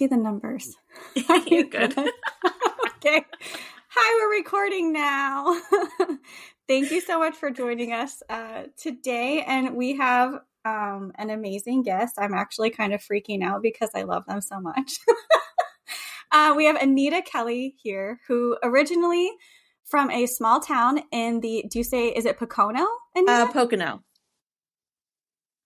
wait, I can't see the numbers. You're good. okay. Hi, we're recording now. Thank you so much for joining us uh, today. And we have um, an amazing guest. I'm actually kind of freaking out because I love them so much. uh, we have Anita Kelly here, who originally from a small town in the, do you say, is it Pocono? Anita? Uh, Pocono.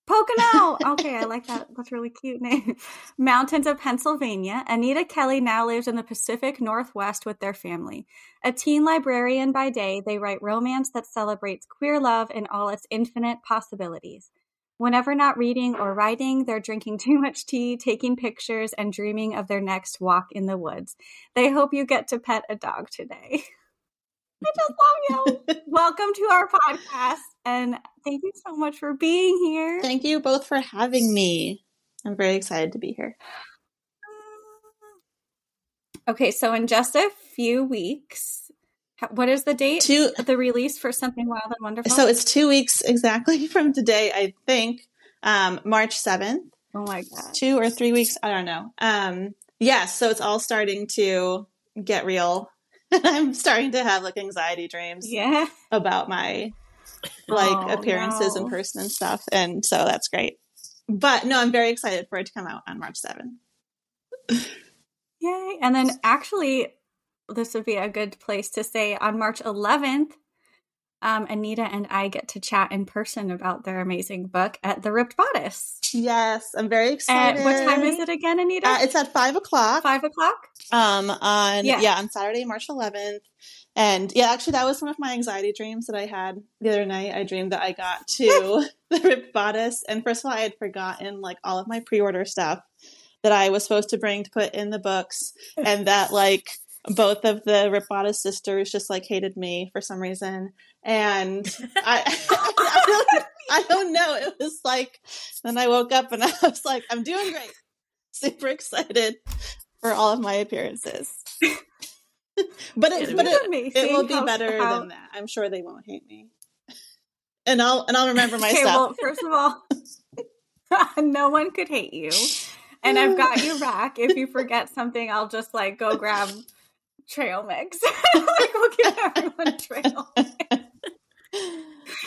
Pocono. Okay, I like that. That's really cute name. Mountains of Pennsylvania. Anita Kelly now lives in the Pacific Northwest with their family. A teen librarian by day, they write romance that celebrates queer love in all its infinite possibilities. Whenever not reading or writing, they're drinking too much tea, taking pictures, and dreaming of their next walk in the woods. They hope you get to pet a dog today. I just love you. Welcome to our podcast. And thank you so much for being here. Thank you both for having me. I'm very excited to be here. Okay, so in just a few weeks, what is the date? Two, the release for Something Wild and Wonderful? So it's two weeks exactly from today, I think, um, March 7th. Oh my God. Two or three weeks, I don't know. Um, yeah, so it's all starting to get real. I'm starting to have like anxiety dreams yeah. about my like Oh, appearances in person and stuff. And so that's great. But no, I'm very excited for it to come out on March 7th. Yay. And then actually, this would be a good place to say on March 11th, um, Anita and I get to chat in person about their amazing book at the Ripped Bodice. Yes, I'm very At excited. what time is it again, Anita? Uh, it's at five o'clock. Five o'clock? Um, on Yeah. yeah. on Saturday, March 11th. And yeah, actually, that was one of my anxiety dreams that I had the other night. I dreamed that I got to the Ripped Bodice, and first of all, I had forgotten like all of my pre-order stuff that I was supposed to bring to put in the books, and that like both of the Bodice sisters just like hated me for some reason, and I, I, don't, I don't know. It was like then I woke up and I was like, I'm doing great, super excited for all of my appearances. but it, but it, it will be better how- than that. I'm sure they won't hate me. And I'll and I'll remember myself. Okay, well, first of all, no one could hate you. And I've got you back. If you forget something, I'll just like go grab trail mix. like we'll give everyone trail mix.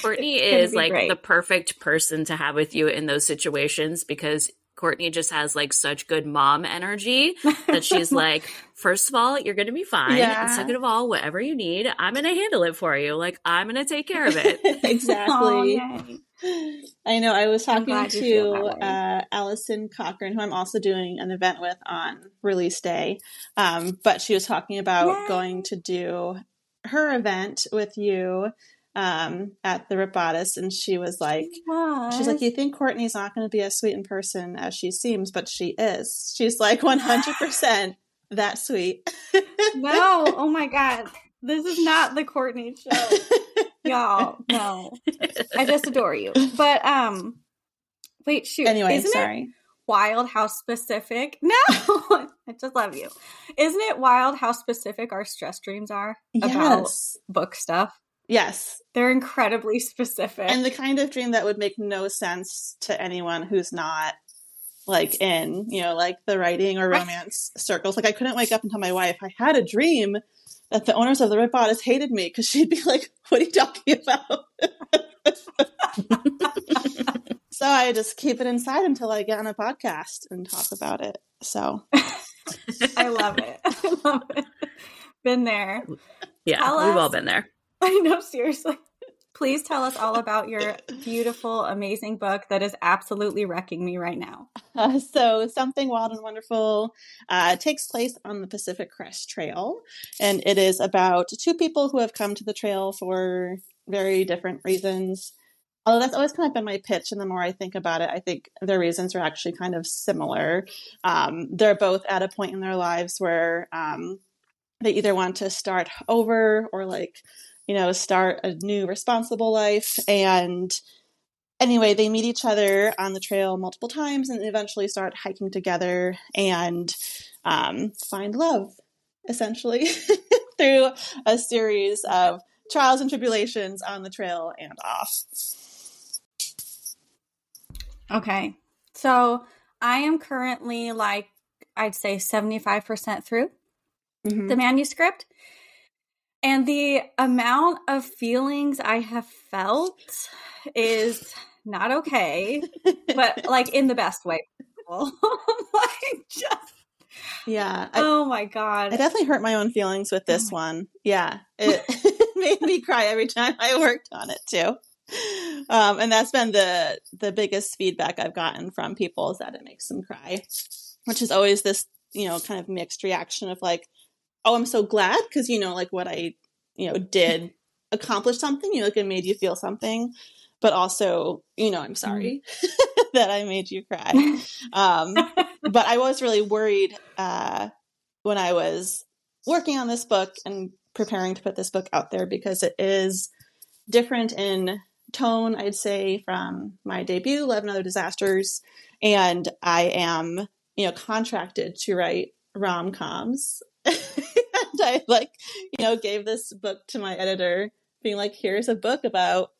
Courtney It's is like great. the perfect person to have with you in those situations because Courtney just has like such good mom energy that she's like, first of all, you're going to be fine. Yeah. And second of all, whatever you need, I'm going to handle it for you. Like, I'm going to take care of it. Oh, exactly. yay. I know. I was talking glad you feel to uh, Allison Cochrun, who I'm also doing an event with on release day. Um, but she was talking about Yay. going to do her event with you um, at the Ripped Bodice, and she was like, She's like, you think Courtney's not going to be as sweet in person as she seems, but she is. She's like 100% that sweet. no, oh my god. This is not the Courtney show. Y'all, no. I just adore you. But um wait, shoot. anyway, Isn't it sorry. wild how specific no i just love you isn't it wild how specific our stress dreams are about Yes. book stuff Yes. they're incredibly specific And the kind of dream that would make no sense to anyone who's not like in, you know, like the writing or romance circles. Like I couldn't wake up and tell my wife I had a dream that the owners of the Ripped Bodice hated me because she'd be like, "What are you talking about?" so I just keep it inside until I get on a podcast and talk about it. So i love it i love it been there Yeah, Tell we've all been there. i know seriously please tell us all about your beautiful amazing book that is absolutely wrecking me right now Uh, so, Something Wild and Wonderful uh, takes place on the Pacific Crest Trail, and it is about two people who have come to the trail for very different reasons. Although that's always kind of been my pitch, and the more I think about it, I think their reasons are actually kind of similar. Um, they're both at a point in their lives where um, they either want to start over or, like, you know, start a new responsible life, and anyway, they meet each other on the trail multiple times and eventually start hiking together and um, find love, essentially, through a series of trials and tribulations on the trail and off. Okay. So I am currently like I'd say 75% through Mhm. the manuscript. And the amount of feelings I have felt is not okay, but like in the best way. like just yeah. I, oh my god. I definitely hurt my own feelings with this Oh one. Yeah. It made me cry every time I worked on it too. Um, and that's been the the biggest feedback I've gotten from people is that it makes them cry, which is always this you know kind of mixed reaction of like, oh, I'm so glad because you know like what I you know did accomplish something, you know, like it made you feel something, but also you know I'm sorry that I made you cry. Um, but I was really worried uh, when I was working on this book and preparing to put this book out there because it is different in tone, I'd say, from my debut, Love and Other Disasters. And I am, you know, contracted to write rom coms. I like, you know, gave this book to my editor, being like, here's a book about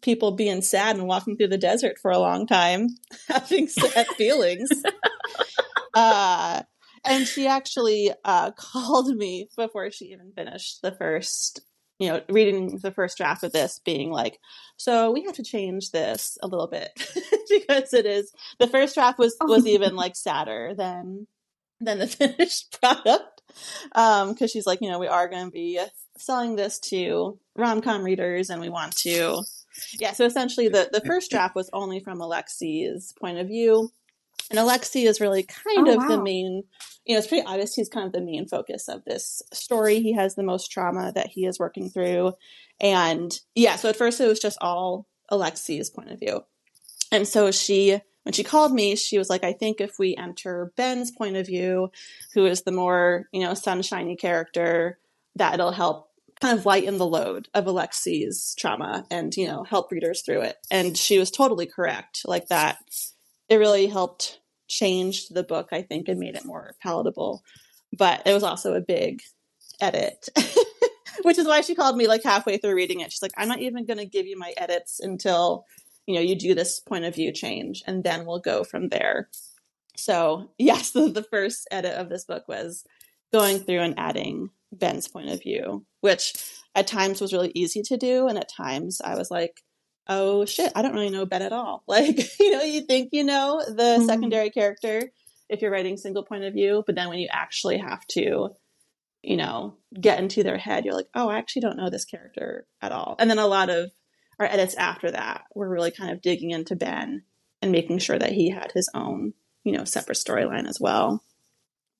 people being sad and walking through the desert for a long time, having sad feelings. Uh, and she actually uh, called me before she even finished the first, you know, reading the first draft of this, being like, "So we have to change this a little bit because it is the first draft was was even like sadder than than the finished product." Um, because she's like, you know, we are going to be selling this to rom com readers, and we want to, yeah. So essentially, the the first draft was only from Alexi's point of view. And Alexi is really kind Oh, of the main, you know, it's pretty obvious he's kind of the main focus of this story. He has the most trauma that he is working through. And yeah, so at first it was just all Alexi's point of view. And so she, when she called me, she was like, I think if we enter Ben's point of view, who is the more, you know, sunshiny character, that it'll help kind of lighten the load of Alexi's trauma and, you know, help readers through it. And she was totally correct. Like that, it really helped change the book, I think, and made it more palatable. But it was also a big edit, which is why she called me like halfway through reading it. She's like, I'm not even going to give you my edits until, you know, you do this point of view change, and then we'll go from there. So, yes, the, the first edit of this book was going through and adding Ben's point of view, which at times was really easy to do. And at times I was like, oh shit, I don't really know Ben at all. Like, you know, you think you know the Mhm. secondary character if you're writing single point of view, but then when you actually have to, you know, get into their head, you're like, oh, I actually don't know this character at all. And then a lot of our edits after that were really kind of digging into Ben and making sure that he had his own, you know, separate storyline as well.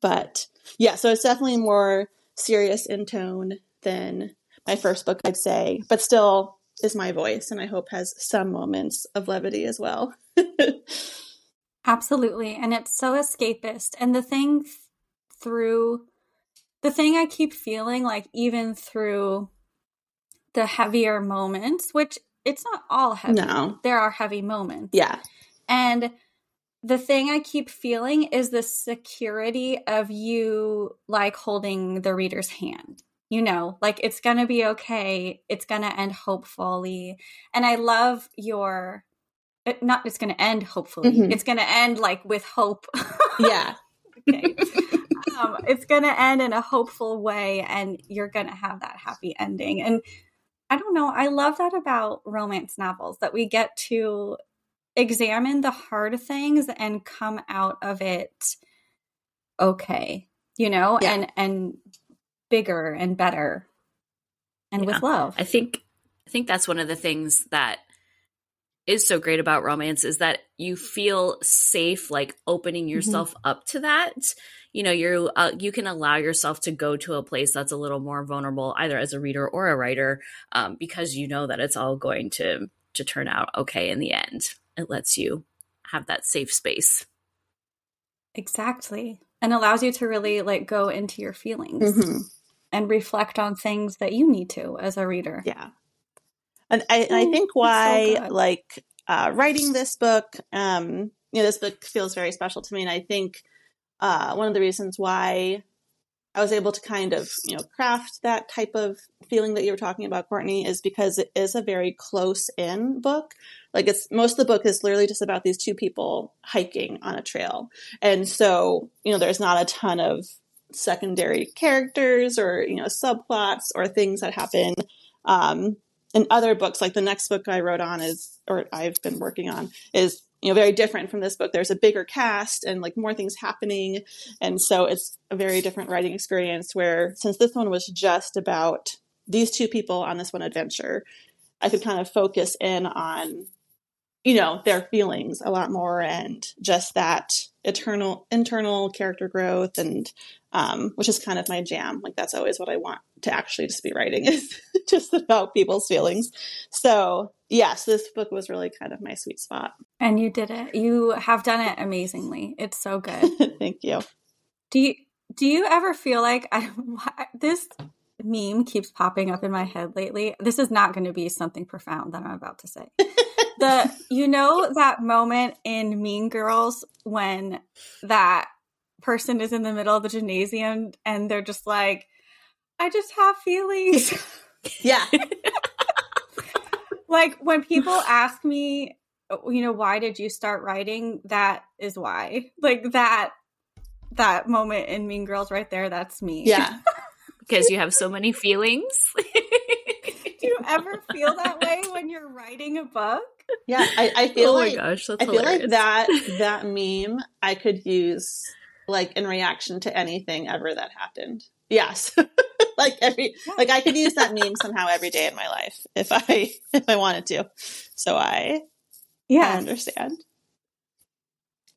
But yeah, so it's definitely more serious in tone than my first book, I'd say, but still is my voice and I hope has some moments of levity as well. Absolutely. And it's so escapist. And the thing th- through the thing I keep feeling like even through the heavier moments, which it's not all heavy. no. There are heavy moments. Yeah. And the thing I keep feeling is the security of you like holding the reader's hand. You know, like it's going to be okay. It's going to end hopefully. And I love your it, not it's going to end hopefully. Mhm. It's going to end like with hope. Yeah. okay. um, it's going to end in a hopeful way and you're going to have that happy ending. And I don't know, I love that about romance novels that we get to examine the hard things and come out of it okay, you know, Yeah. and and bigger and better and Yeah. with love. I think I think that's one of the things that is so great about romance is that you feel safe like opening mm-hmm. yourself up to that. You know, you uh, you can allow yourself to go to a place that's a little more vulnerable either as a reader or a writer um, because you know that it's all going to to turn out okay in the end. It lets you have that safe space. Exactly. And allows you to really like go into your feelings hmm and reflect on things that you need to as a reader. Yeah. And I, and I think it's so why, like, uh, writing this book, um, you know, this book feels very special to me. And I think uh, one of the reasons why I was able to kind of, you know, craft that type of feeling that you were talking about, Courtney, is because it is a very close in book. Like it's most of the book is literally just about these two people hiking on a trail. And so, you know, there's not a ton of secondary characters or, you know, subplots or things that happen. Um, in other books, like the next book I wrote on is, or I've been working on, is you know very different from this book. There's a bigger cast and like more things happening. And so it's a very different writing experience where since this one was just about these two people on this one adventure i could kind of focus in on you know their feelings a lot more and just that eternal internal character growth and um, which is kind of my jam. Like that's always what i want to actually just be writing is just about people's feelings. So yes this book was really kind of my sweet spot. And you did it. You have done it amazingly. It's so good. Thank you. Do you do you ever feel like I, this meme keeps popping up in my head lately. This is not going to be something profound that i'm about to say the you know that moment in Mean Girls when that person is in the middle of the gymnasium and they're just like, I just have feelings. Yeah. like when people ask me, you know, why did you start writing? That is why. Like that that moment in Mean Girls right there, that's me. Yeah. because you have so many feelings. Do you ever feel that way when you're writing a book? Yeah, I, I feel oh like gosh, that's I feel like that that meme I could use like in reaction to anything ever that happened. Yes. like every like I could use that meme somehow every day in my life if I if I wanted to. So I Yeah. I understand.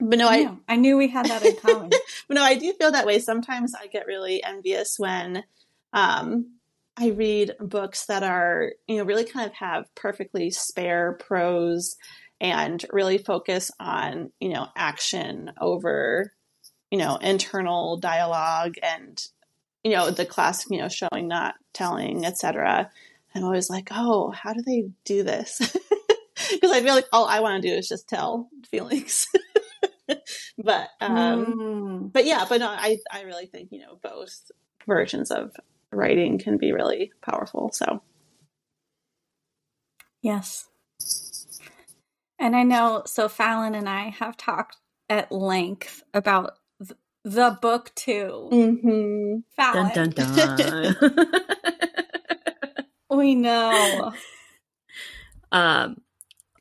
But no, I, I know. I knew we had that in common. but no, I do feel that way. Sometimes I get really envious when um, I read books that are, you know, really kind of have perfectly spare prose and really focus on, you know, action over, you know, internal dialogue and, you know, the classic, you know, showing, not telling, etc. I'm always like, oh, how do they do this? Because I feel like all I want to do is just tell feelings. but um, Mm. but yeah, but no, I I really think you know both versions of writing can be really powerful. So Yes. And I know, so Falon and I have talked at length about th- the book too. mm-hmm. Falon, dun dun dun. we know. um,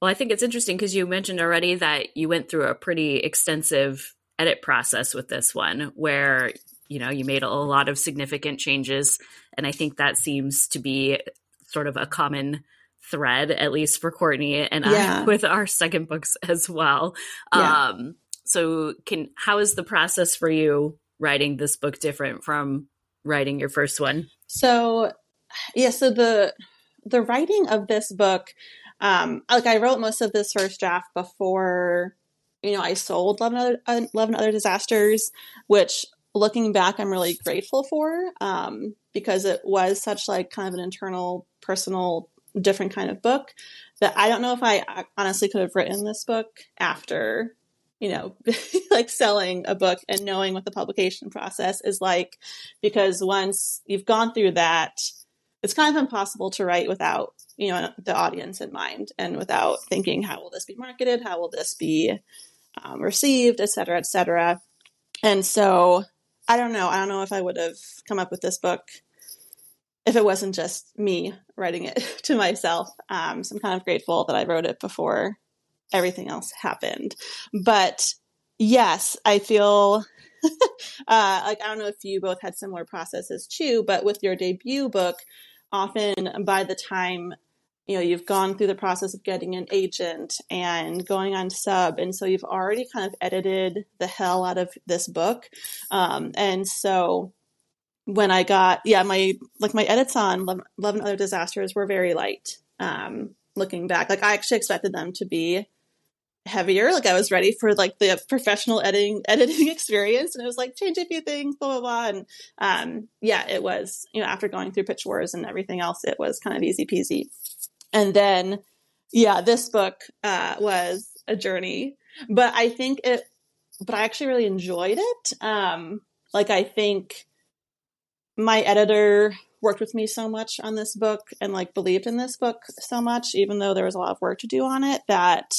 well, I think it's interesting because you mentioned already that you went through a pretty extensive edit process with this one, where you know you made a lot of significant changes, and I think that seems to be sort of a common thread, at least for Courtney and Yeah. I, with our second books as well. Yeah. Um, so, can how is the process for you writing this book different from writing your first one? So yeah, so the the writing of this book, um, like I wrote most of this first draft before, you know, I sold Love and Other, uh, Love and Other Disasters, which looking back, I'm really grateful for, um, because it was such like kind of an internal, personal, different kind of book that I don't know if I honestly could have written this book after you know, like selling a book and knowing what the publication process is like. Because once you've gone through that, it's kind of impossible to write without, you know, the audience in mind and without thinking, how will this be marketed? How will this be um, received, et cetera, et cetera. And so I don't know. I don't know if I would have come up with this book if it wasn't just me writing it to myself. Um, so I'm kind of grateful that I wrote it before everything else happened. But yes, I feel uh, like I don't know if you both had similar processes too, but with your debut book, often by the time you know you've gone through the process of getting an agent and going on sub and so you've already kind of edited the hell out of this book. Um, and so when i got yeah my like my edits on love, love and other disasters were very light um, looking back. Like i actually expected them to be heavier. Like i was ready for like the professional editing editing experience and it was like change a few things blah blah blah and um, yeah it was you know after going through pitch wars and everything else it was kind of easy peasy and then yeah this book uh, was a journey but i think it but i actually really enjoyed it um, like i think my editor worked with me so much on this book and like believed in this book so much, even though there was a lot of work to do on it, that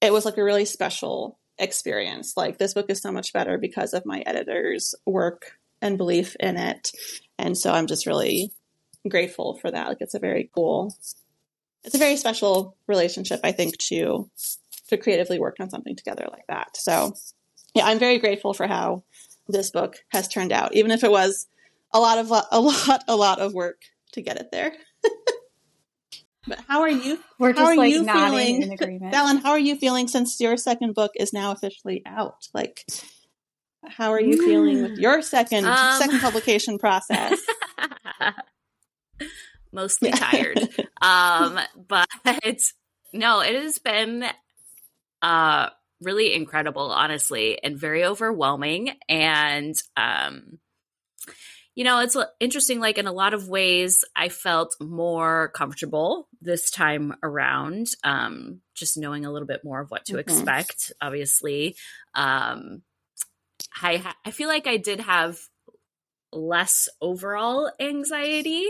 it was like a really special experience. Like this book is so much better because of my editor's work and belief in it. And so I'm just really grateful for that. Like it's a very cool, it's a very special relationship, I think, to to creatively work on something together like that. So yeah, I'm very grateful for how this book has turned out, even if it was a lot of a lot a lot of work to get it there. but how are you? We're how just are like you nodding feeling, in agreement. Falon? How are you feeling since your second book is now officially out? Like, how are you feeling with your second Um, second publication process? Mostly tired. um, but no, it has been uh really incredible, honestly, and very overwhelming. And um, you know, it's interesting. Like in a lot of ways, I felt more comfortable this time around. Um, just knowing a little bit more of what to Mhm. expect. Obviously, um, I ha- I feel like I did have less overall anxiety,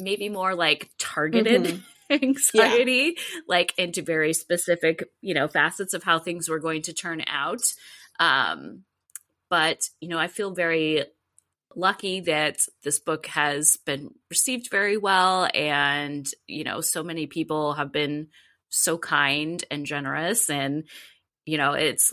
maybe more like targeted Mhm. anxiety, like into very specific, you know, facets of how things were going to turn out. Um, but you know, I feel very lucky that this book has been received very well, and you know, so many people have been so kind and generous, and you know, it's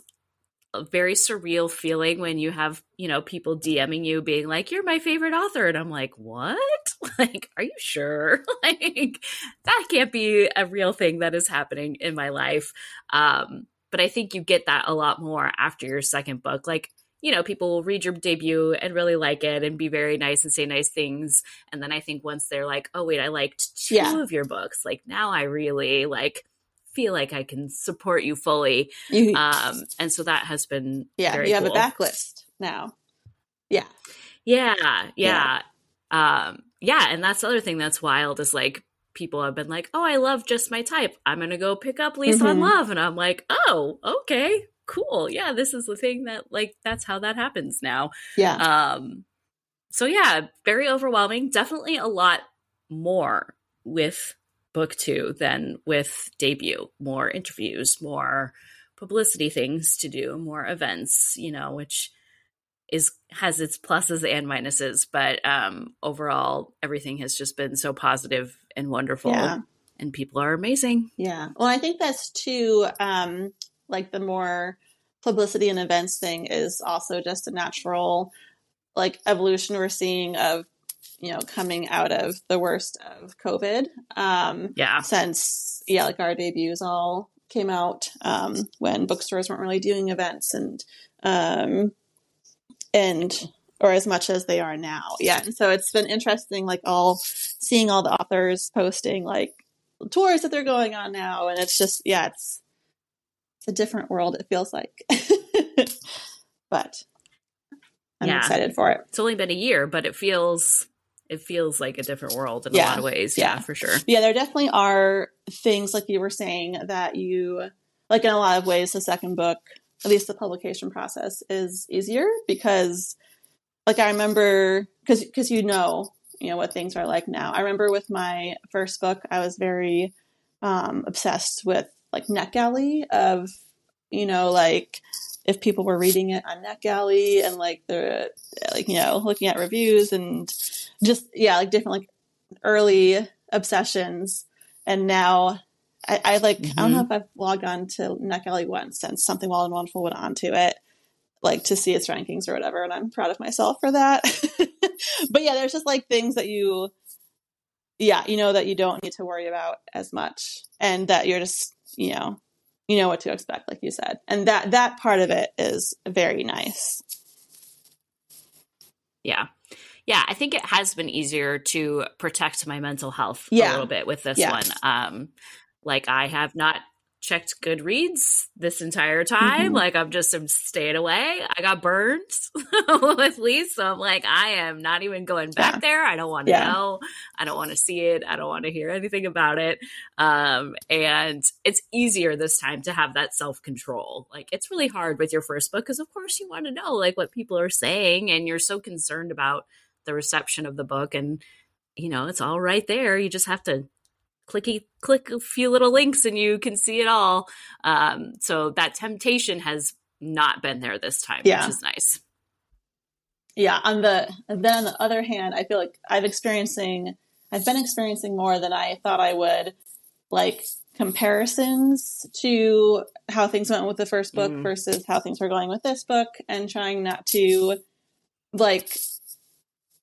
a very surreal feeling when you have you know people DMing you being like you're my favorite author. And I'm like what? Like are you sure? Like that can't be a real thing that is happening in my life. Um but I think you get that a lot more after your second book. Like you know people will read your debut and really like it and be very nice and say nice things. And then I think once they're like oh wait I liked two Yeah. of your books. Like now I really like feel like I can support you fully um and so that has been yeah, you have cool. a backlist now. Yeah, yeah yeah. um yeah and that's the other thing that's wild is like people have been like oh i love just my type. I'm gonna go pick up Lease on Mhm. love and i'm like oh okay cool. Yeah this is the thing that like that's how that happens now. Yeah, um so yeah very overwhelming. Definitely a lot more with book two than with debut more interviews more publicity things to do more events you know which is has its pluses and minuses but um overall everything has just been so positive and wonderful yeah. and people are amazing Yeah. Well, I think that's too, um, like the more publicity and events thing is also just a natural, like, evolution we're seeing of, you know, coming out of the worst of COVID. Um, yeah since, yeah, like our debuts all came out, um, when bookstores weren't really doing events and, um, and, or as much as they are now. Yeah. And so it's been interesting, like, all seeing all the authors posting, like, tours that they're going on now and it's just yeah it's it's a different world it feels like but i'm Yeah. excited for it it's only been a year but it feels it feels like a different world in a lot of ways. Yeah. yeah for sure. Yeah there definitely are things like you were saying that you like in a lot of ways the second book at least the publication process is easier because like i remember because because you know you know what things are like now. I remember with my first book i was very um obsessed with like NetGalley of you know like if people were reading it on NetGalley and like the like you know looking at reviews and just yeah like different like early obsessions. And now I, I like I don't know mm-hmm. if I've logged on to NetGalley once since something wild and wonderful went onto it like to see its rankings or whatever and I'm proud of myself for that. But yeah there's just like things that you yeah you know that you don't need to worry about as much and that you're just you know you know what to expect like you said. And that that part of it is very nice. Yeah. Yeah i think it has been easier to protect my mental health a little bit with this Yeah. one. Um like i have not checked goodreads this entire time. Mhm. like i'm just I'm staying away. I got burned with Lee, so i'm like i am not even going back Yeah. there. I don't want to Yeah. know. I don't want to see it. I don't want to hear anything about it. Um and it's easier this time to have that self-control. Like it's really hard with your first book because of course you want to know like what people are saying and you're so concerned about the reception of the book and you know it's all right there. You just have to clicky click a few little links and you can see it all um, so that temptation has not been there this time Yeah. which is nice yeah on the then on the other hand i feel like i've experiencing i've been experiencing more than i thought i would like comparisons to how things went with the first book Mhm. versus how things were going with this book and trying not to like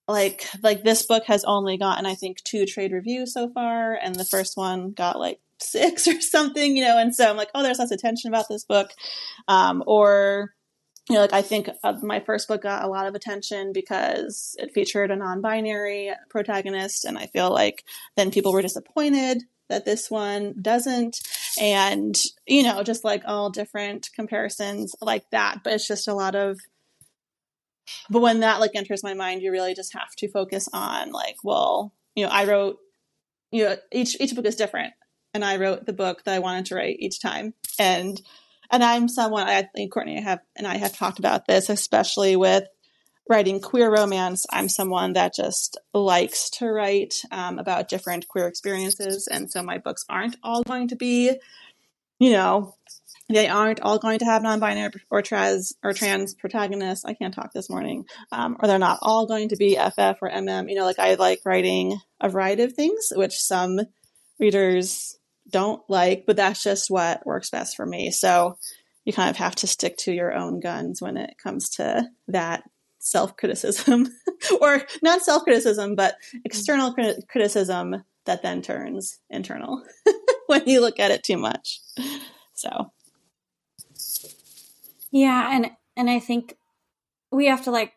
like like this book has only gotten i think two trade reviews so far and the first one got like six or something you know and so i'm like oh there's less attention about this book. Um, or you know like i think uh, my first book got a lot of attention because it featured a non-binary protagonist and i feel like then people were disappointed that this one doesn't. And you know just like all different comparisons like that but it's just a lot of but when that like enters my mind you really just have to focus on like well you know i wrote you know each each book is different. And i wrote the book that i wanted to write each time. And and i'm someone i think courtney have and i have talked about this especially with writing queer romance. I'm someone that just likes to write um, about different queer experiences. And so my books aren't all going to be you know they aren't all going to have non-binary or trans or trans protagonists. I can't talk this morning, um, or they're not all going to be FF or MM. You know, like I like writing a variety of things, which some readers don't like, but that's just what works best for me. So you kind of have to stick to your own guns when it comes to that self-criticism, or not self-criticism, but external crit- criticism that then turns internal when you look at it too much. So. Yeah, and and I think we have to like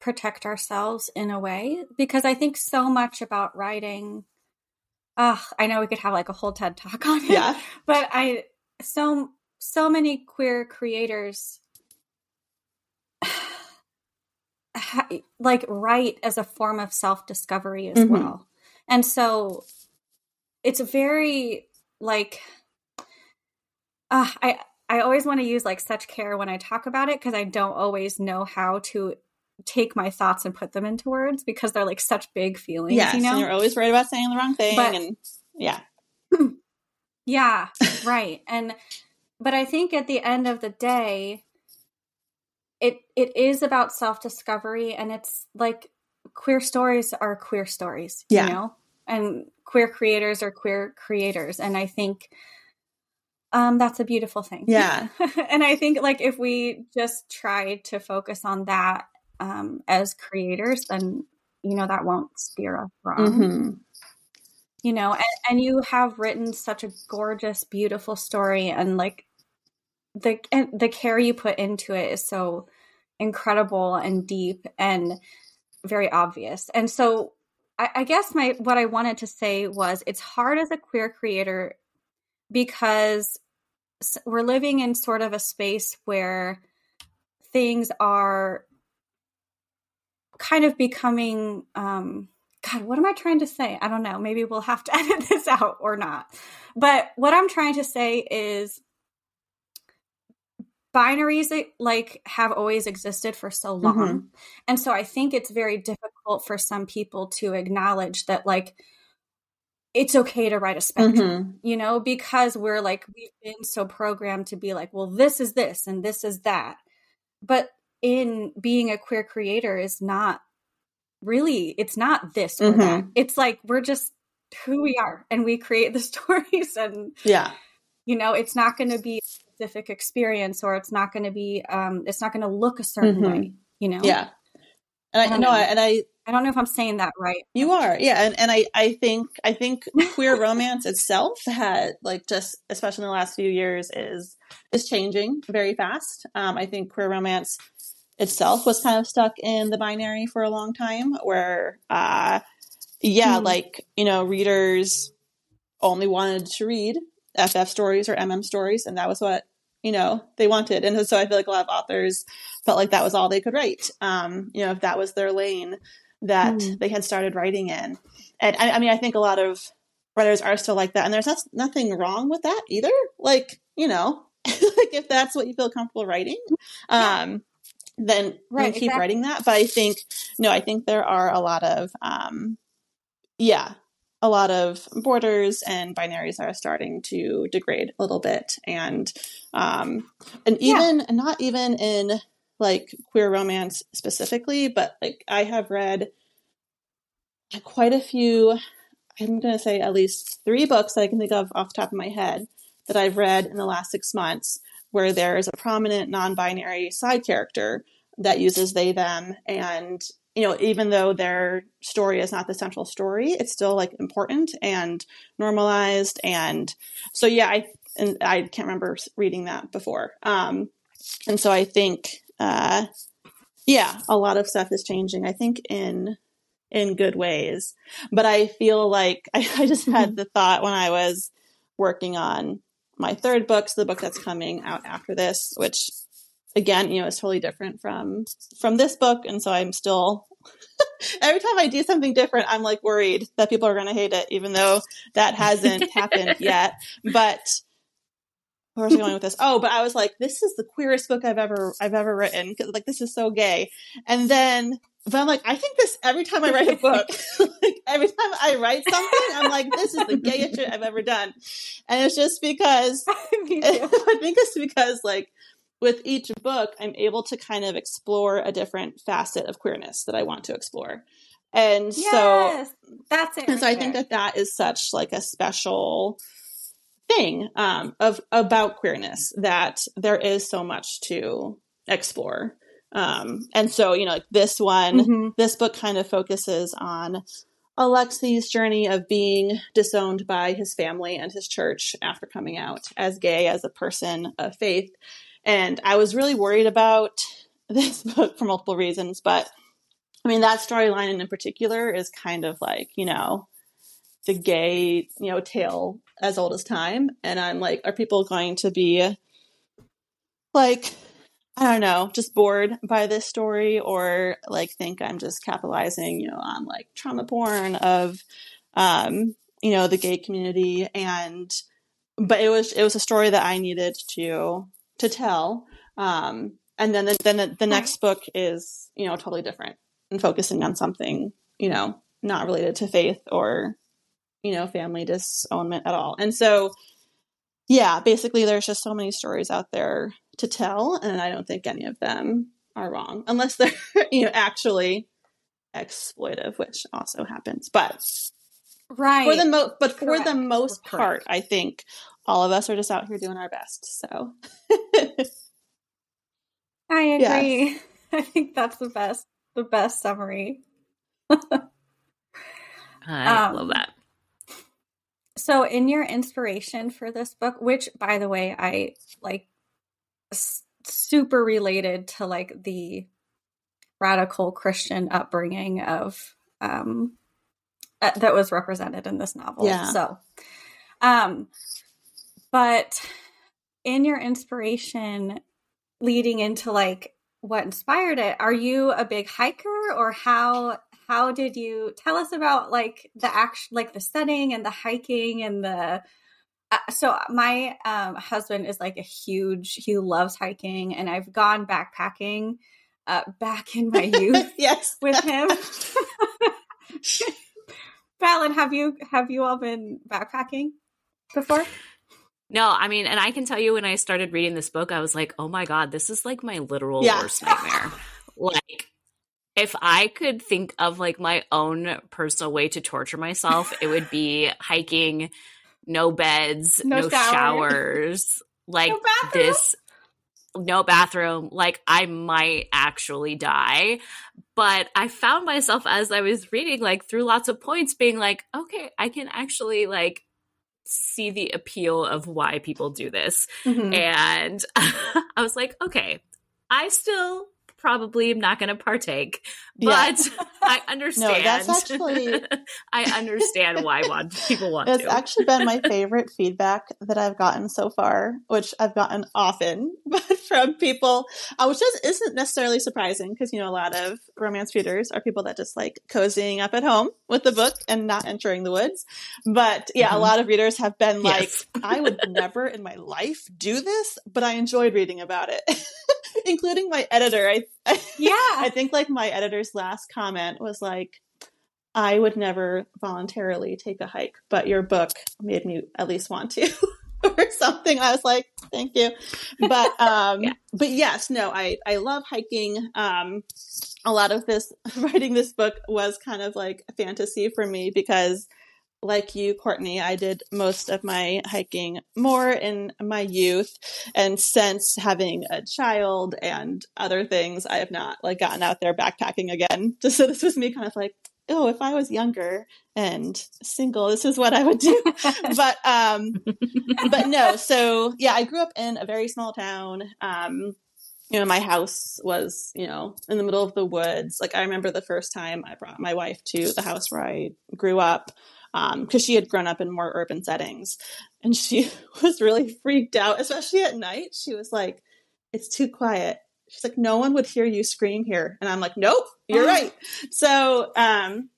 protect ourselves in a way because I think so much about writing. Uh, I know we could have like a whole TED talk on it. Yeah. But I so so many queer creators like write as a form of self-discovery as Mhm. well. And so it's very like uh, I I always want to use like such care when I talk about it because I don't always know how to take my thoughts and put them into words because they're like such big feelings, Yes, you know? and you're always worried about saying the wrong thing, But- and yeah, Yeah, right. And but I think at the end of the day it it is about self-discovery and it's like queer stories are queer stories, Yeah. you know? And queer creators are queer creators and I think um that's a beautiful thing. Yeah. and I think like if we just try to focus on that um as creators then you know that won't steer us wrong hmm you know and, and you have written such a gorgeous beautiful story and like the and the care you put into it is so incredible and deep and very obvious and so I, I guess my what i wanted to say was it's hard as a queer creator because we're living in sort of a space where things are kind of becoming um god what am i trying to say? I don't know. Maybe we'll have to edit this out or not. But what i'm trying to say is binaries like have always existed for so long. Mhm. and so i think it's very difficult for some people to acknowledge that like it's okay to write a spectrum hmm you know, because we're like, we've been so programmed to be like, well, this is this and this is that. But in being a queer creator is not really, it's not this or that. It's like, we're just who we are and we create the stories and, yeah, you know, it's not going to be a specific experience or it's not going to be, um, it's not going to look a certain Mhm. way, you know? yeah. And I I don't know, know. and I I don't know if I'm saying that right. you are, yeah, and and I I think I think queer romance itself had like just especially in the last few years is is changing very fast. Um, I think queer romance itself was kind of stuck in the binary for a long time, where uh, yeah, Hmm. like you know, readers only wanted to read FF stories or MM stories, and that was what you know they wanted. And so I feel like a lot of authors felt like that was all they could write. Um, you know, if that was their lane that Hmm. they had started writing in. And I, I mean, I think a lot of writers are still like that, and there's not, nothing wrong with that either. Like you know, like if that's what you feel comfortable writing. Um, then, Right, keep exactly. writing that. But I think no, I think there are a lot of um, yeah, a lot of borders and binaries are starting to degrade a little bit, and um, and even and not even in like queer romance specifically, but like I have read quite a few. I'm going to say at least three books that I can think of off the top of my head that I've read in the last six months where there is a prominent non-binary side character that uses they them and you know even though their story is not the central story it's still like important and normalized and so yeah i and i can't remember reading that before um and so i think uh yeah a lot of stuff is changing i think in in good ways. But i feel like i, I just had the thought when i was working on my third book so the book that's coming out after this which again you know is totally different from from this book and so i'm still every time i do something different i'm like worried that people are going to hate it even though that hasn't happened yet. But where was I going with this? Oh, but I was like, this is the queerest book I've ever I've ever written because like this is so gay. And then, but I'm like, I think this every time I write a book, like every time I write something, I'm like, this is the gayest shit I've ever done. And it's just because I think it's because like with each book, I'm able to kind of explore a different facet of queerness that I want to explore. And so that's it. and so right I think that that is such like a special thing um, of about queerness that there is so much to explore. Um, and so you know, like this one, Mhm. this book kind of focuses on Alexi's journey of being disowned by his family and his church after coming out as gay as a person of faith. And I was really worried about this book for multiple reasons, but I mean that storyline in particular is kind of like you know the gay you know tale as old as time, and I'm like, are people going to be like I don't know, just bored by this story, or like think I'm just capitalizing, you know, on like trauma porn of, um, you know, the gay community, and but it was it was a story that I needed to to tell, um, and then the, then the, the next book is you know totally different and focusing on something you know not related to faith or you know family disownment at all, and so yeah, basically there's just so many stories out there to tell, and I don't think any of them are wrong unless they're you know actually exploitive, which also happens. But right. for the mo- but for the Correct. most Correct. part, I think all of us are just out here doing our best. So I Yes. agree. I think that's the best the best summary. I Um, love that. So in your inspiration for this book, which by the way, I like s- super related to like the radical Christian upbringing of um uh, that was represented in this novel. Yeah. So um but in your inspiration leading into like what inspired it, are you a big hiker or how how did you tell us about like the action like the setting and the hiking and the uh, so my um, husband is like a huge he loves hiking and i've gone backpacking uh, back in my youth yes, with him Falon, have you have you all been backpacking before No, I mean, and I can tell you when I started reading this book, I was like, oh my God, this is like my literal Yeah. worst nightmare. like, if I could think of like my own personal way to torture myself, it would be hiking, no beds, No no, showers, like No this, no bathroom. Like, I might actually die. But I found myself as I was reading, like through lots of points, being like, okay, I can actually like see the appeal of why people do this. Mhm. And I was like, okay, I still probably am not going to partake, Yeah. but I understand. no, that's actually- I understand why want, people want It's to. actually been my favorite feedback that I've gotten so far, which I've gotten often, but from people, uh, which just isn't necessarily surprising because, you know, a lot of romance readers are people that just like cozying up at home with the book and not entering the woods. But yeah, a Mhm. lot of readers have been like, Yes. I would never in my life do this, but I enjoyed reading about it. Including my editor. I Yeah. I think like my editor's last comment was like, I would never voluntarily take a hike, but your book made me at least want to. or something. I was like, thank you. But um yeah. but yes, no, I I love hiking. Um a lot of this writing this book was kind of like fantasy for me because like you, Courtney, I did most of my hiking more in my youth. And since having a child and other things, I have not like gotten out there backpacking again. Just so this was me kind of like, oh, if I was younger and single, this is what I would do. but um but no, so yeah, I grew up in a very small town. Um you know, my house was, you know, in the middle of the woods. Like I remember the first time I brought my wife to the house where I grew up because um, she had grown up in more urban settings. And she was really freaked out, especially at night. She was like, it's too quiet. She's like, no one would hear you scream here. And I'm like, nope, you're right. So, um,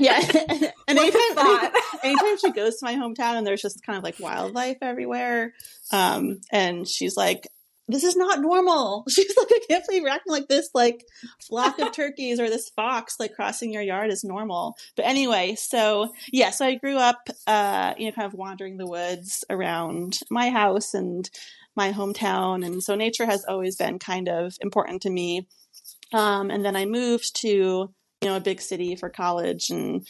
yeah. and anytime, anytime she goes to my hometown and there's just kind of like wildlife everywhere, um, and she's like, this is not normal. She's like, I can't believe you're acting like this, like flock of turkeys or this fox like crossing your yard is normal. But anyway, so yeah, so I grew up, uh, you know, kind of wandering the woods around my house and my hometown, and so nature has always been kind of important to me. Um, and then I moved to you know a big city for college, and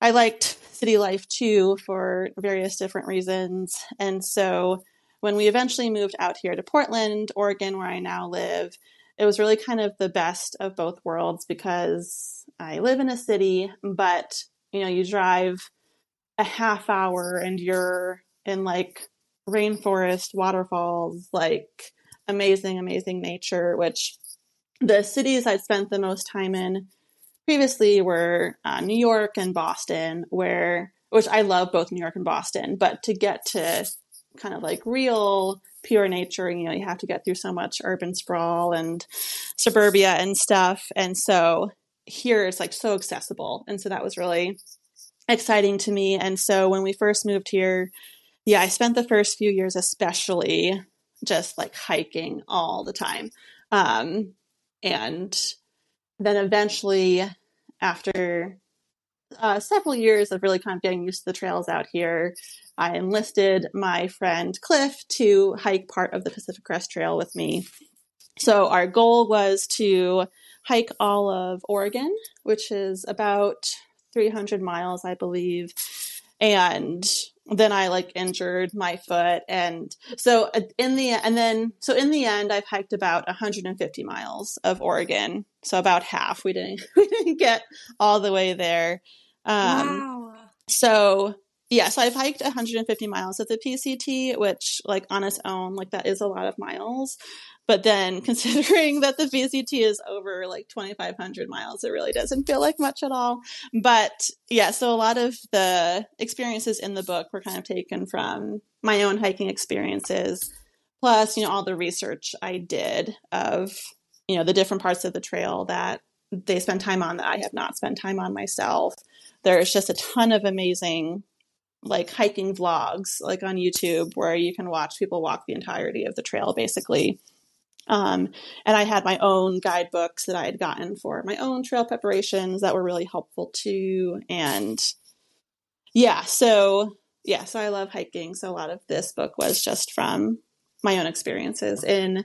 I liked city life too for various different reasons, and so when we eventually moved out here to Portland, Oregon, where I now live, it was really kind of the best of both worlds because I live in a city, but you know, you drive a half hour and you're in like rainforest, waterfalls, like amazing, amazing nature, which the cities I'd spent the most time in previously were uh, New York and Boston, where which I love both New York and Boston, but to get to kind of like real pure nature. You know you have to get through so much urban sprawl and suburbia and stuff. And so here it's like so accessible. And so that was really exciting to me. And so when we first moved here yeah i spent the first few years especially just like hiking all the time. Um, and then eventually after uh, several years of really kind of getting used to the trails out here I enlisted my friend Cliff to hike part of the Pacific Crest Trail with me. So our goal was to hike all of Oregon, which is about 300 miles, I believe. And then I like injured my foot and so uh, in the and then so in the end I've hiked about 150 miles of Oregon. So about half. We didn't we didn't get all the way there. Um wow. so yeah, so I've hiked 150 miles of the PCT, which, like, on its own, like, that is a lot of miles. But then considering that the PCT is over like 2,500 miles, it really doesn't feel like much at all. But yeah, so a lot of the experiences in the book were kind of taken from my own hiking experiences, plus, you know, all the research I did of, you know, the different parts of the trail that they spend time on that I have not spent time on myself. There's just a ton of amazing like hiking vlogs like on YouTube where you can watch people walk the entirety of the trail basically. Um, and I had my own guidebooks that I had gotten for my own trail preparations that were really helpful too. And yeah, so yeah, so I love hiking. So a lot of this book was just from my own experiences in,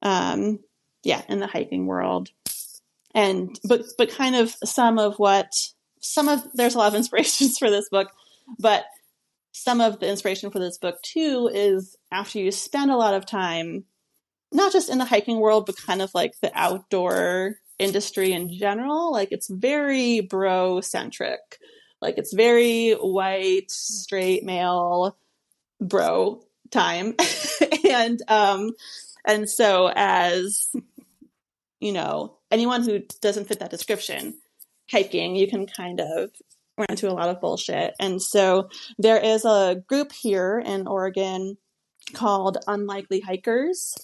um, yeah, in the hiking world. And but but kind of some of what some of there's a lot of inspirations for this book but some of the inspiration for this book too is after you spend a lot of time, not just in the hiking world, but kind of like the outdoor industry in general, like it's very bro centric. Like it's very white, straight male bro time. and um and so as you know, anyone who doesn't fit that description, hiking, you can kind of run into a lot of bullshit. And so there is a group here in Oregon called Unlikely Hikers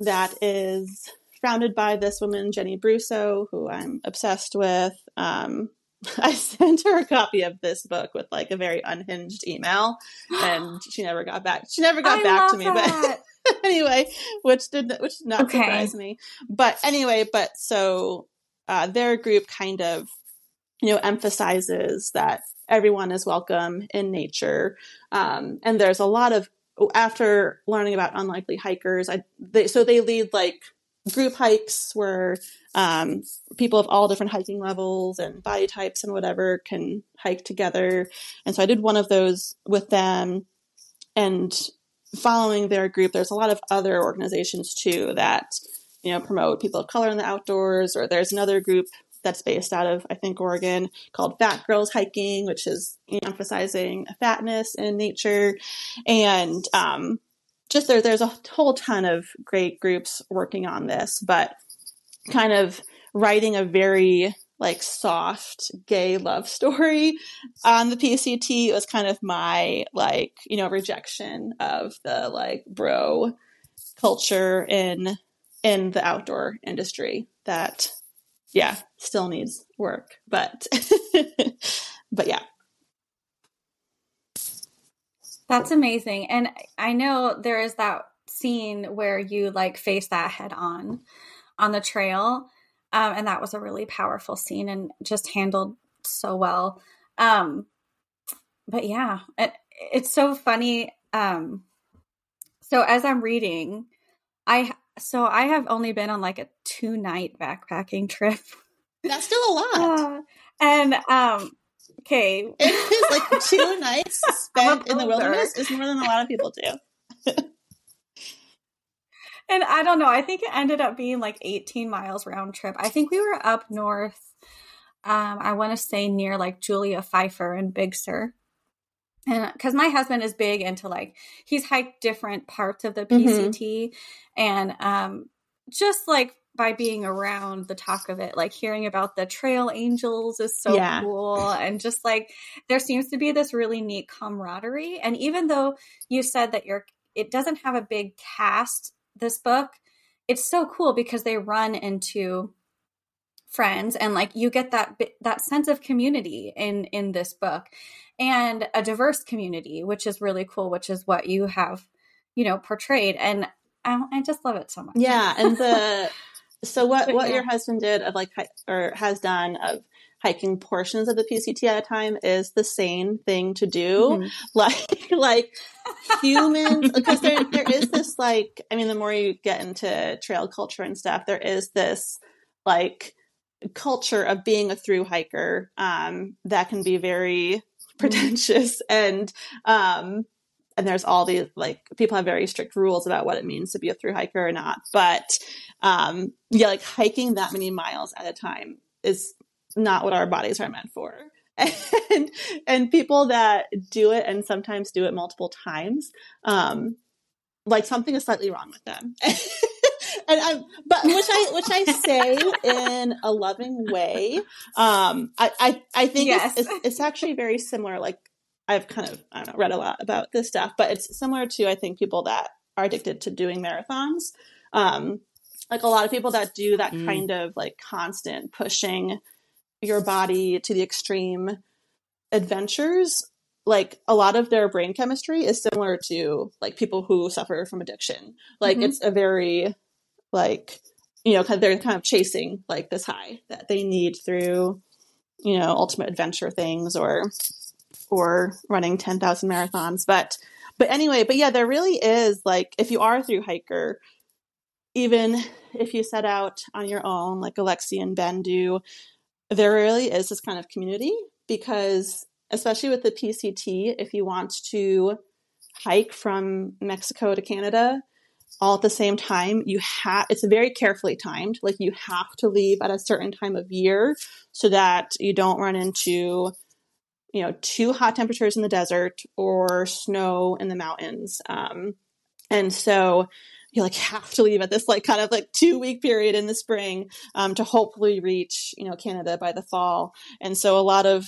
that is founded by this woman, Jenny Bruso, who I'm obsessed with. Um, I sent her a copy of this book with like a very unhinged email, and she never got back. She never got I back to me, that. but anyway, which did which did not Okay. surprise me. But anyway, but so uh, their group kind of you know emphasizes that everyone is welcome in nature, um, and there's a lot of after learning about unlikely hikers, I they, so they lead like group hikes where um, people of all different hiking levels and body types and whatever can hike together. And so I did one of those with them. And following their group, there's a lot of other organizations too that, you know, promote people of color in the outdoors. Or there's another group that's based out of, I think, Oregon called Fat Girls Hiking, which is emphasizing fatness in nature. And um, just there, there's a whole ton of great groups working on this, but kind of writing a very like soft gay love story on the PCT it was kind of my like you know rejection of the like bro culture in in the outdoor industry that yeah still needs work but but yeah That's amazing. And I know there is that scene where you like face that head on on the trail. Um, and that was a really powerful scene and just handled so well. Um, but yeah, it, it's so funny. Um, so as I'm reading, I so I have only been on like a two night backpacking trip. that's still a lot Uh, and um okay, it is like two nights spent in the wilderness is more than a lot of people do And I don't know. I think it ended up being like 18 miles round trip. I think we were up north. Um, I want to say near like Julia Pfeiffer and Big Sur. And because my husband is big into like, he's hiked different parts of the. PCT. And um, just like by being around the talk of it, like hearing about the trail angels is so Yeah. cool. And just like, there seems to be this really neat camaraderie. And even though you said that you're, it doesn't have a big cast this book it's so cool because they run into friends and like you get that that sense of community in in this book and a diverse community which is really cool which is what you have you know portrayed and i, I just love it so much Yeah, and the so what But what yeah. your husband did of like or has done of hiking portions of the PCT at a time is the sane thing to do. Mhm. Like like humans because there there is this like I mean the more you get into trail culture and stuff there is this like culture of being a through hiker um that can be very pretentious and um and there's all these like people have very strict rules about what it means to be a through hiker or not but um yeah like hiking that many miles at a time is not what our bodies are meant for. And and people that do it and sometimes do it multiple times um like something is slightly wrong with them and i'm but which i which i say in a loving way um i i, I think Yes. it's, it's it's actually very similar like i've kind of i don't know read a lot about this stuff but it's similar to i think people that are addicted to doing marathons um like a lot of people that do that Mm. kind of like constant pushing your body to the extreme adventures like a lot of their brain chemistry is similar to like people who suffer from addiction like Mhm. it's a very like you know they're kind of chasing like this high that they need through you know ultimate adventure things or or running 10,000 marathons. But but anyway but yeah there really is like if you are a through hiker even if you set out on your own like Alexi and Ben do there really is this kind of community because especially with the PCT if you want to hike from Mexico to Canada all at the same time you have it's very carefully timed. Like you have to leave at a certain time of year so that you don't run into you know too hot temperatures in the desert or snow in the mountains. Um, and so you like have to leave at this like kind of like two week period in the spring um, to hopefully reach you know canada by the fall. And so a lot of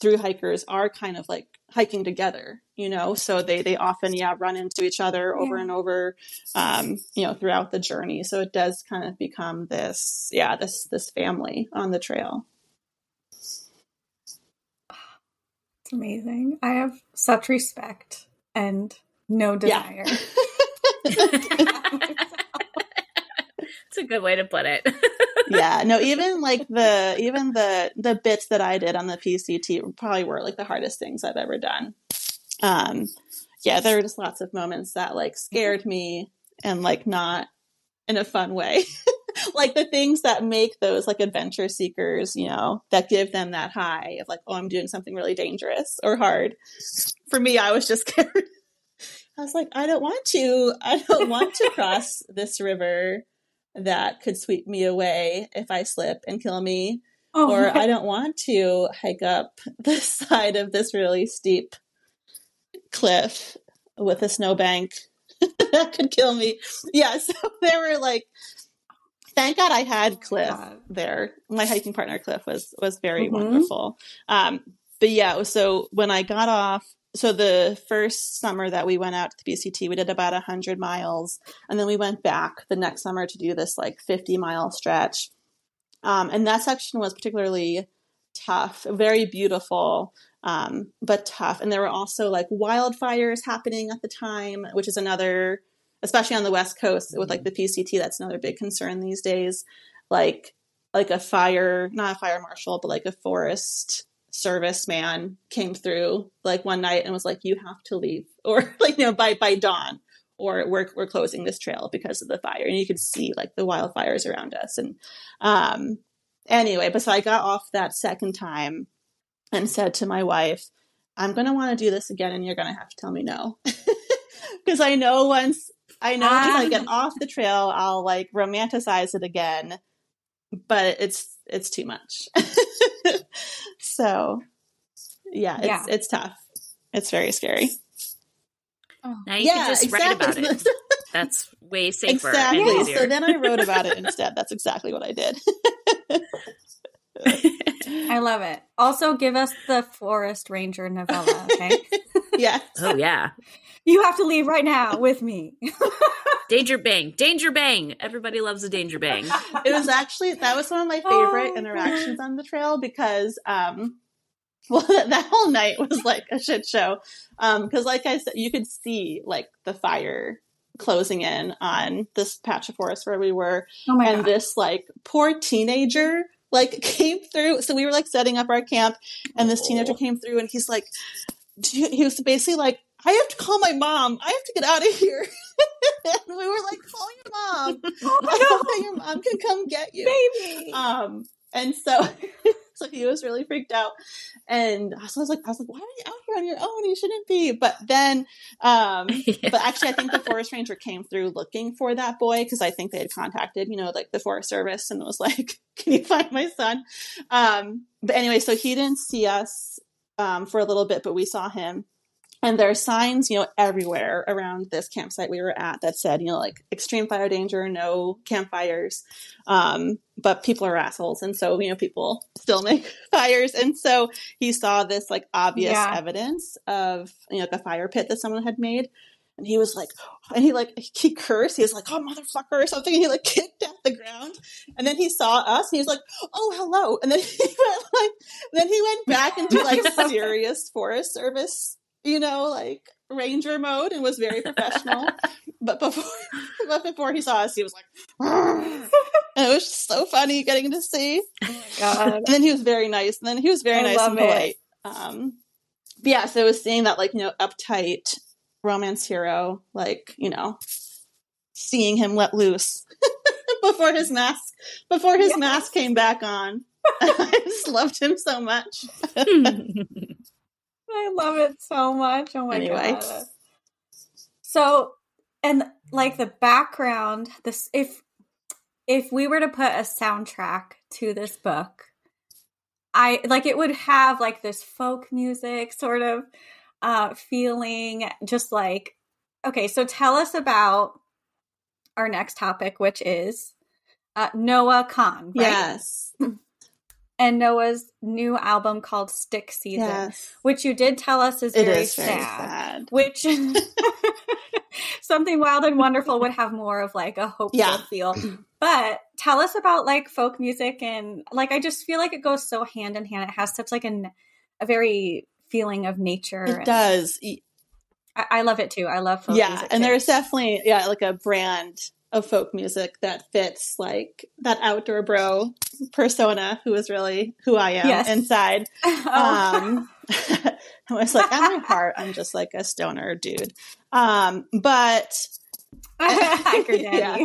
through hikers are kind of like hiking together you know so they they often yeah run into each other over Yeah. and over um, you know throughout the journey so it does kind of become this yeah this this family on the trail it's amazing i have such respect and no Yeah. desire It's a good way to put it. yeah, no, even like the even the the bits that I did on the PCT probably were like the hardest things I've ever done. Um, yeah, there were just lots of moments that like scared me and like not in a fun way. like the things that make those like adventure seekers, you know, that give them that high of like, oh, I'm doing something really dangerous or hard. For me, I was just scared. I was like, I don't want to, I don't want to cross this river that could sweep me away if I slip and kill me. Oh, or I don't want to hike up the side of this really steep cliff with a snowbank that could kill me. Yeah, so there were like thank God I had Cliff God. there. My hiking partner Cliff was was very mm-hmm. wonderful. Um but yeah, so when I got off so the first summer that we went out to the PCT, we did about 100 miles. And then we went back the next summer to do this like 50 mile stretch. Um, and that section was particularly tough, very beautiful, um, but tough. And there were also like wildfires happening at the time, which is another, especially on the West Coast with like the PCT, that's another big concern these days. Like, like a fire, not a fire marshal, but like a forest service man came through like one night and was like, "You have to leave," or like you know by by dawn, or we're we're closing this trail because of the fire, and you could see like the wildfires around us. And um, anyway, but so I got off that second time and said to my wife, "I'm going to want to do this again, and you're going to have to tell me no," because I know once I know once I get off the trail, I'll like romanticize it again, but it's it's too much. So, yeah, it's yeah. it's tough. It's very scary. Oh. Now you yeah, can just exactly. write about it. That's way safer. Exactly. So then I wrote about it instead. That's exactly what I did. I love it. Also, give us the Forest Ranger novella, okay? yeah. Oh, yeah. You have to leave right now with me. danger bang. Danger bang. Everybody loves a danger bang. It was actually, that was one of my favorite oh, interactions on the trail because, um, well, that whole night was like a shit show. Um, cause like I said, you could see like the fire closing in on this patch of forest where we were. Oh and God. this like poor teenager like came through. So we were like setting up our camp and this teenager came through and he's like, he was basically like, I have to call my mom. I have to get out of here. and we were like, call your mom. Oh, your mom can come get you. Baby. Um, and so, so he was really freaked out. And so I was like, I was like, why are you out here on your own? You shouldn't be. But then, um, yeah. but actually, I think the forest ranger came through looking for that boy because I think they had contacted, you know, like the Forest Service and was like, can you find my son? Um, but anyway, so he didn't see us um, for a little bit, but we saw him and there are signs you know everywhere around this campsite we were at that said you know like extreme fire danger no campfires um, but people are assholes. And so you know people still make fires. And so he saw this like obvious yeah. evidence of you know like a fire pit that someone had made. And he was like and he like he cursed. He was like oh motherfucker or something. And he like kicked at the ground. And then he saw us. And he was like oh hello. And then he went like then he went back into like serious forest service you know, like ranger mode and was very professional. but before but before he saw us, he was like and it was just so funny getting to see. Oh my god. And then he was very nice. And then he was very I nice and polite. Um but yeah, so it was seeing that like, you know, uptight romance hero, like, you know, seeing him let loose before his mask before his yes. mask came back on. I just loved him so much. I love it so much. Oh my anyway. god. So, and like the background, this if if we were to put a soundtrack to this book, I like it would have like this folk music sort of uh feeling just like okay, so tell us about our next topic which is uh, Noah Kahan. Right? Yes. and Noah's new album called Stick Season, yes. which you did tell us is very, is sad, very sad, Which something wild and wonderful would have more of like a hopeful yeah. feel. But tell us about like folk music and like I just feel like it goes so hand in hand. It has such like an, a very feeling of nature. It does. I, love it too. I love folk yeah, and there's definitely yeah like a brand of folk music that fits like that outdoor bro persona who is really who I am Yes. inside. Oh. Um, I was like, at my heart, I'm just like a stoner dude. Um, but Yeah.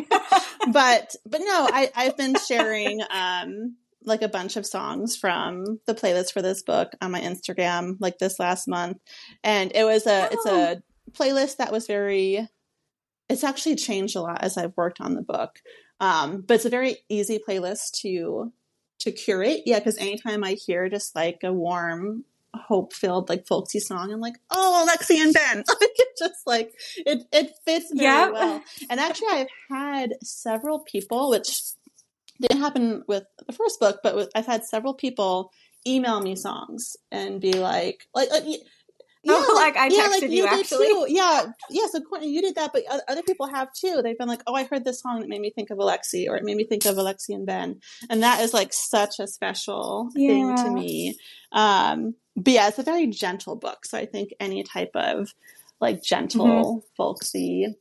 But but no, I I've been sharing um like a bunch of songs from the playlist for this book on my Instagram like this last month, and it was a it's a playlist that was very. It's actually changed a lot as I've worked on the book, um, but it's a very easy playlist to to curate. Yeah, because anytime I hear just like a warm hope filled like folksy song i'm like oh lexi and ben like it just like it it fits very Yep. well and actually i've had several people which didn't happen with the first book but with, i've had several people email me songs and be like like, like Oh, like I texted you, did actually. too. Yeah, yeah. So Courtney, you did that, but other people have too. They've been like, "Oh, I heard this song that made me think of Alexi, or it made me think of Alexi and Ben," and that is like such a special thing to me. Um, but yeah, it's a very gentle book, so I think any type of like gentle, Mm-hmm. folksy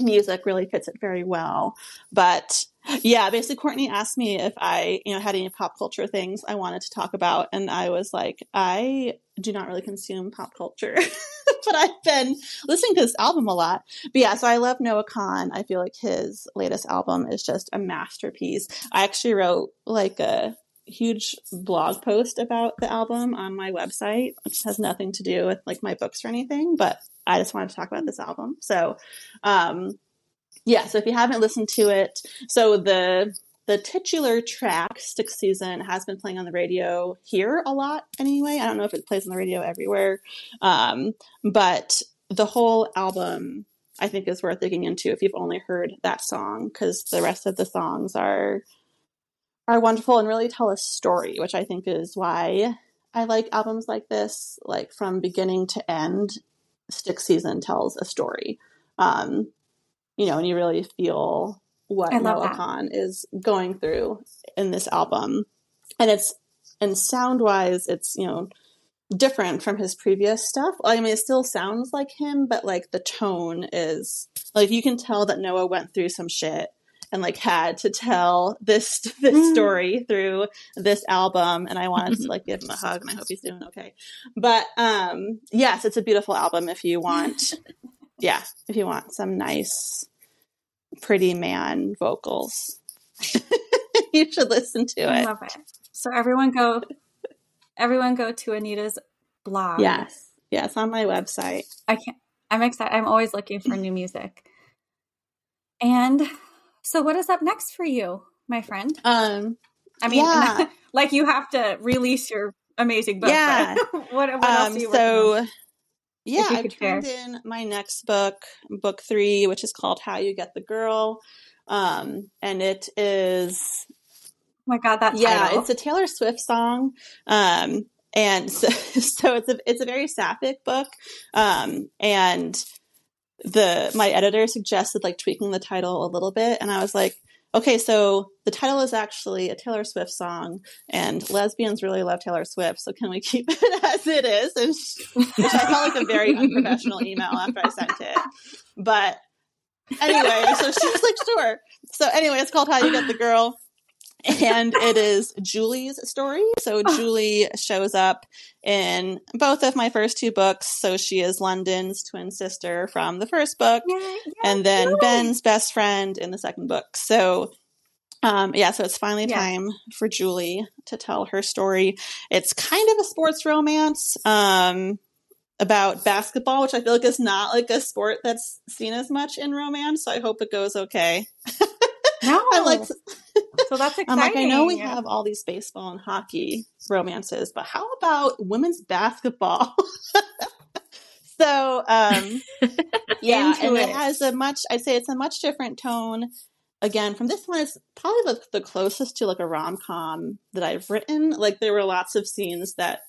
music really fits it very well. But yeah, basically, Courtney asked me if I, you know, had any pop culture things I wanted to talk about, and I was like, I do not really consume pop culture, but I've been listening to this album a lot. But yeah, so I love Noah Kahan. I feel like his latest album is just a masterpiece. I actually wrote like a huge blog post about the album on my website, which has nothing to do with like my books or anything, but I just wanted to talk about this album. So, um, yeah, so if you haven't listened to it, so the the titular track Stick Season has been playing on the radio here a lot anyway. I don't know if it plays on the radio everywhere. Um, but the whole album I think is worth digging into if you've only heard that song because the rest of the songs are are wonderful and really tell a story, which I think is why I like albums like this. Like from beginning to end, Stick Season tells a story. Um, you know, and you really feel what Noah. Kahan is going through in this album. And it's and sound wise, it's you know different from his previous stuff. I mean, it still sounds like him, but like the tone is like you can tell that Noah went through some shit and like had to tell this this Mm. story through this album. And I wanted to like give him a hug, and I hope he's doing okay. But um, yes, it's a beautiful album if you want. yeah, if you want some nice, pretty man vocals. you should listen to I it. love it. So everyone go, everyone go to Anita's blog. Yes. Yes, on my website. I can't. I'm excited. I'm always looking for new music. And so, what is up next for you, my friend? Um, I mean, Yeah. like you have to release your amazing book. Yeah. what, what else um you working on? Yeah, I've share. turned in my next book, book three, which is called How You Get the Girl. Um, and it is Oh my god, that yeah, title. it's a Taylor Swift song. Um, and so, so it's a it's a very sapphic book. Um, and the my editor suggested like tweaking the title a little bit, and I was like, okay, so the title is actually a Taylor Swift song, and lesbians really love Taylor Swift, so can we keep it as it is? And sh- which I felt like a very unprofessional email after I sent it, but anyway, so she was like, sure. So anyway, it's called How You Get the Girl. And it is Julie's story. So Julie shows up in both of my first two books. So she is London's twin sister from the first book, Yay, yay, and then Julie. Ben's best friend in the second book. So um, yeah, so it's finally Yeah. time for Julie to tell her story. It's kind of a sports romance. Um, about basketball, which I feel like is not like a sport that's seen as much in romance. So I hope it goes okay. No, I'm like, so that's exciting. I'm like, I know we have all these baseball and hockey romances, but how about women's basketball? so, um, yeah, and it. it has a much, I'd say it's a much different tone. Again, from this one, it's probably the, the closest to like a rom com that I've written. Like, there were lots of scenes that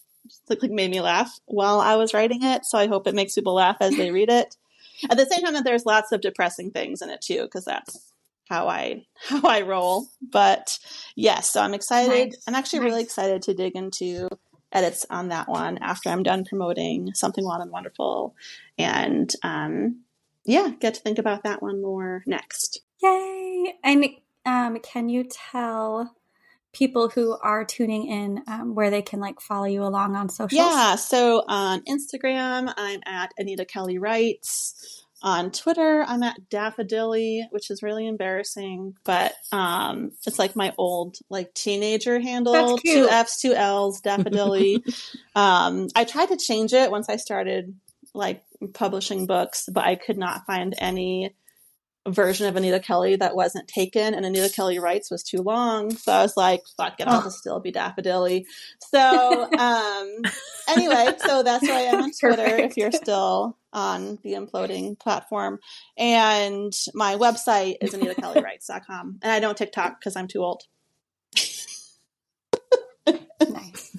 like, like made me laugh while I was writing it. So I hope it makes people laugh as they read it. At the same time, that there's lots of depressing things in it too, because that's how I how I roll. But yes, so I'm excited. Nice, I'm actually really excited to dig into edits on that one after I'm done promoting Something Wild and Wonderful. And um, yeah, get to think about that one more next. Yay! And um, can you tell people who are tuning in um, where they can like follow you along on social? Yeah, so on Instagram, I'm at Anita Kelly Writes. On Twitter, I'm at Daffodilly, which is really embarrassing, but um, it's like my old like teenager handle. Two F's, two L's, Daffodilly. um, I tried to change it once I started like publishing books, but I could not find any version of Anita Kelly that wasn't taken, and Anita Kelly Writes was too long. So I was like, fuck it, I'll oh. just still be Daffodilly. So um, anyway, so that's why I'm on Twitter Perfect. if you're still on the imploding platform. And my website is AnitaKellyWrites.com. And I don't TikTok because I'm too old. nice.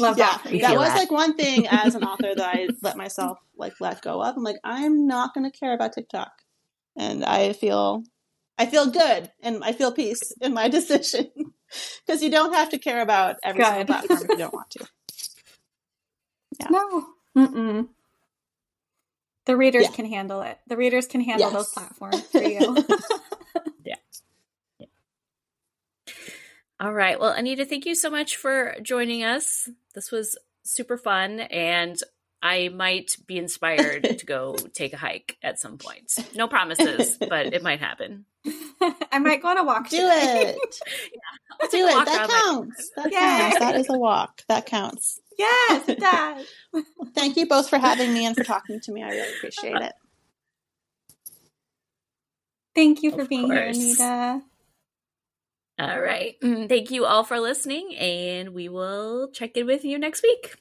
Love yeah, that. that was that. like one thing as an author that I let myself like let go of. I'm like, I'm not going to care about TikTok and I feel I feel good and I feel peace in my decision because you don't have to care about every good. single platform if you don't want to. Yeah. No. Mm-mm. The readers yeah. can handle it. The readers can handle yes. those platforms for you. yeah. yeah. All right. Well, Anita, thank you so much for joining us. This was super fun and I might be inspired to go take a hike at some point. No promises, but it might happen. I might go on a walk. Do today. it. yeah, Do it. That counts. That counts. That is a walk. That counts. Yes, it does. Thank you both for having me and for talking to me. I really appreciate it. Thank you for of being course. here, Anita. All right. Mm, thank you all for listening, and we will check in with you next week.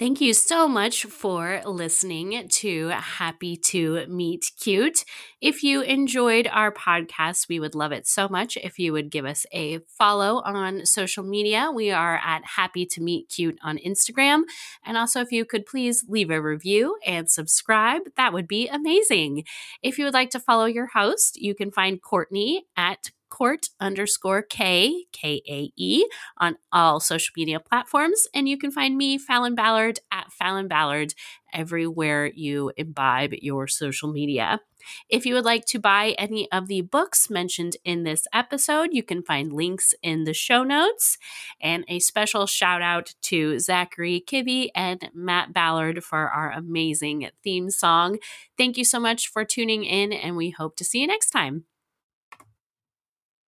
Thank you so much for listening to Happy to Meet Cute. If you enjoyed our podcast, we would love it so much if you would give us a follow on social media. We are at Happy to Meet Cute on Instagram. And also, if you could please leave a review and subscribe, that would be amazing. If you would like to follow your host, you can find Courtney at court underscore K, K A E, on all social media platforms. And you can find me, Falon Ballard, at Falon Ballard, everywhere you imbibe your social media. If you would like to buy any of the books mentioned in this episode, you can find links in the show notes. And a special shout out to Zachary Kibbe and Matt Ballard for our amazing theme song. Thank you so much for tuning in, and we hope to see you next time.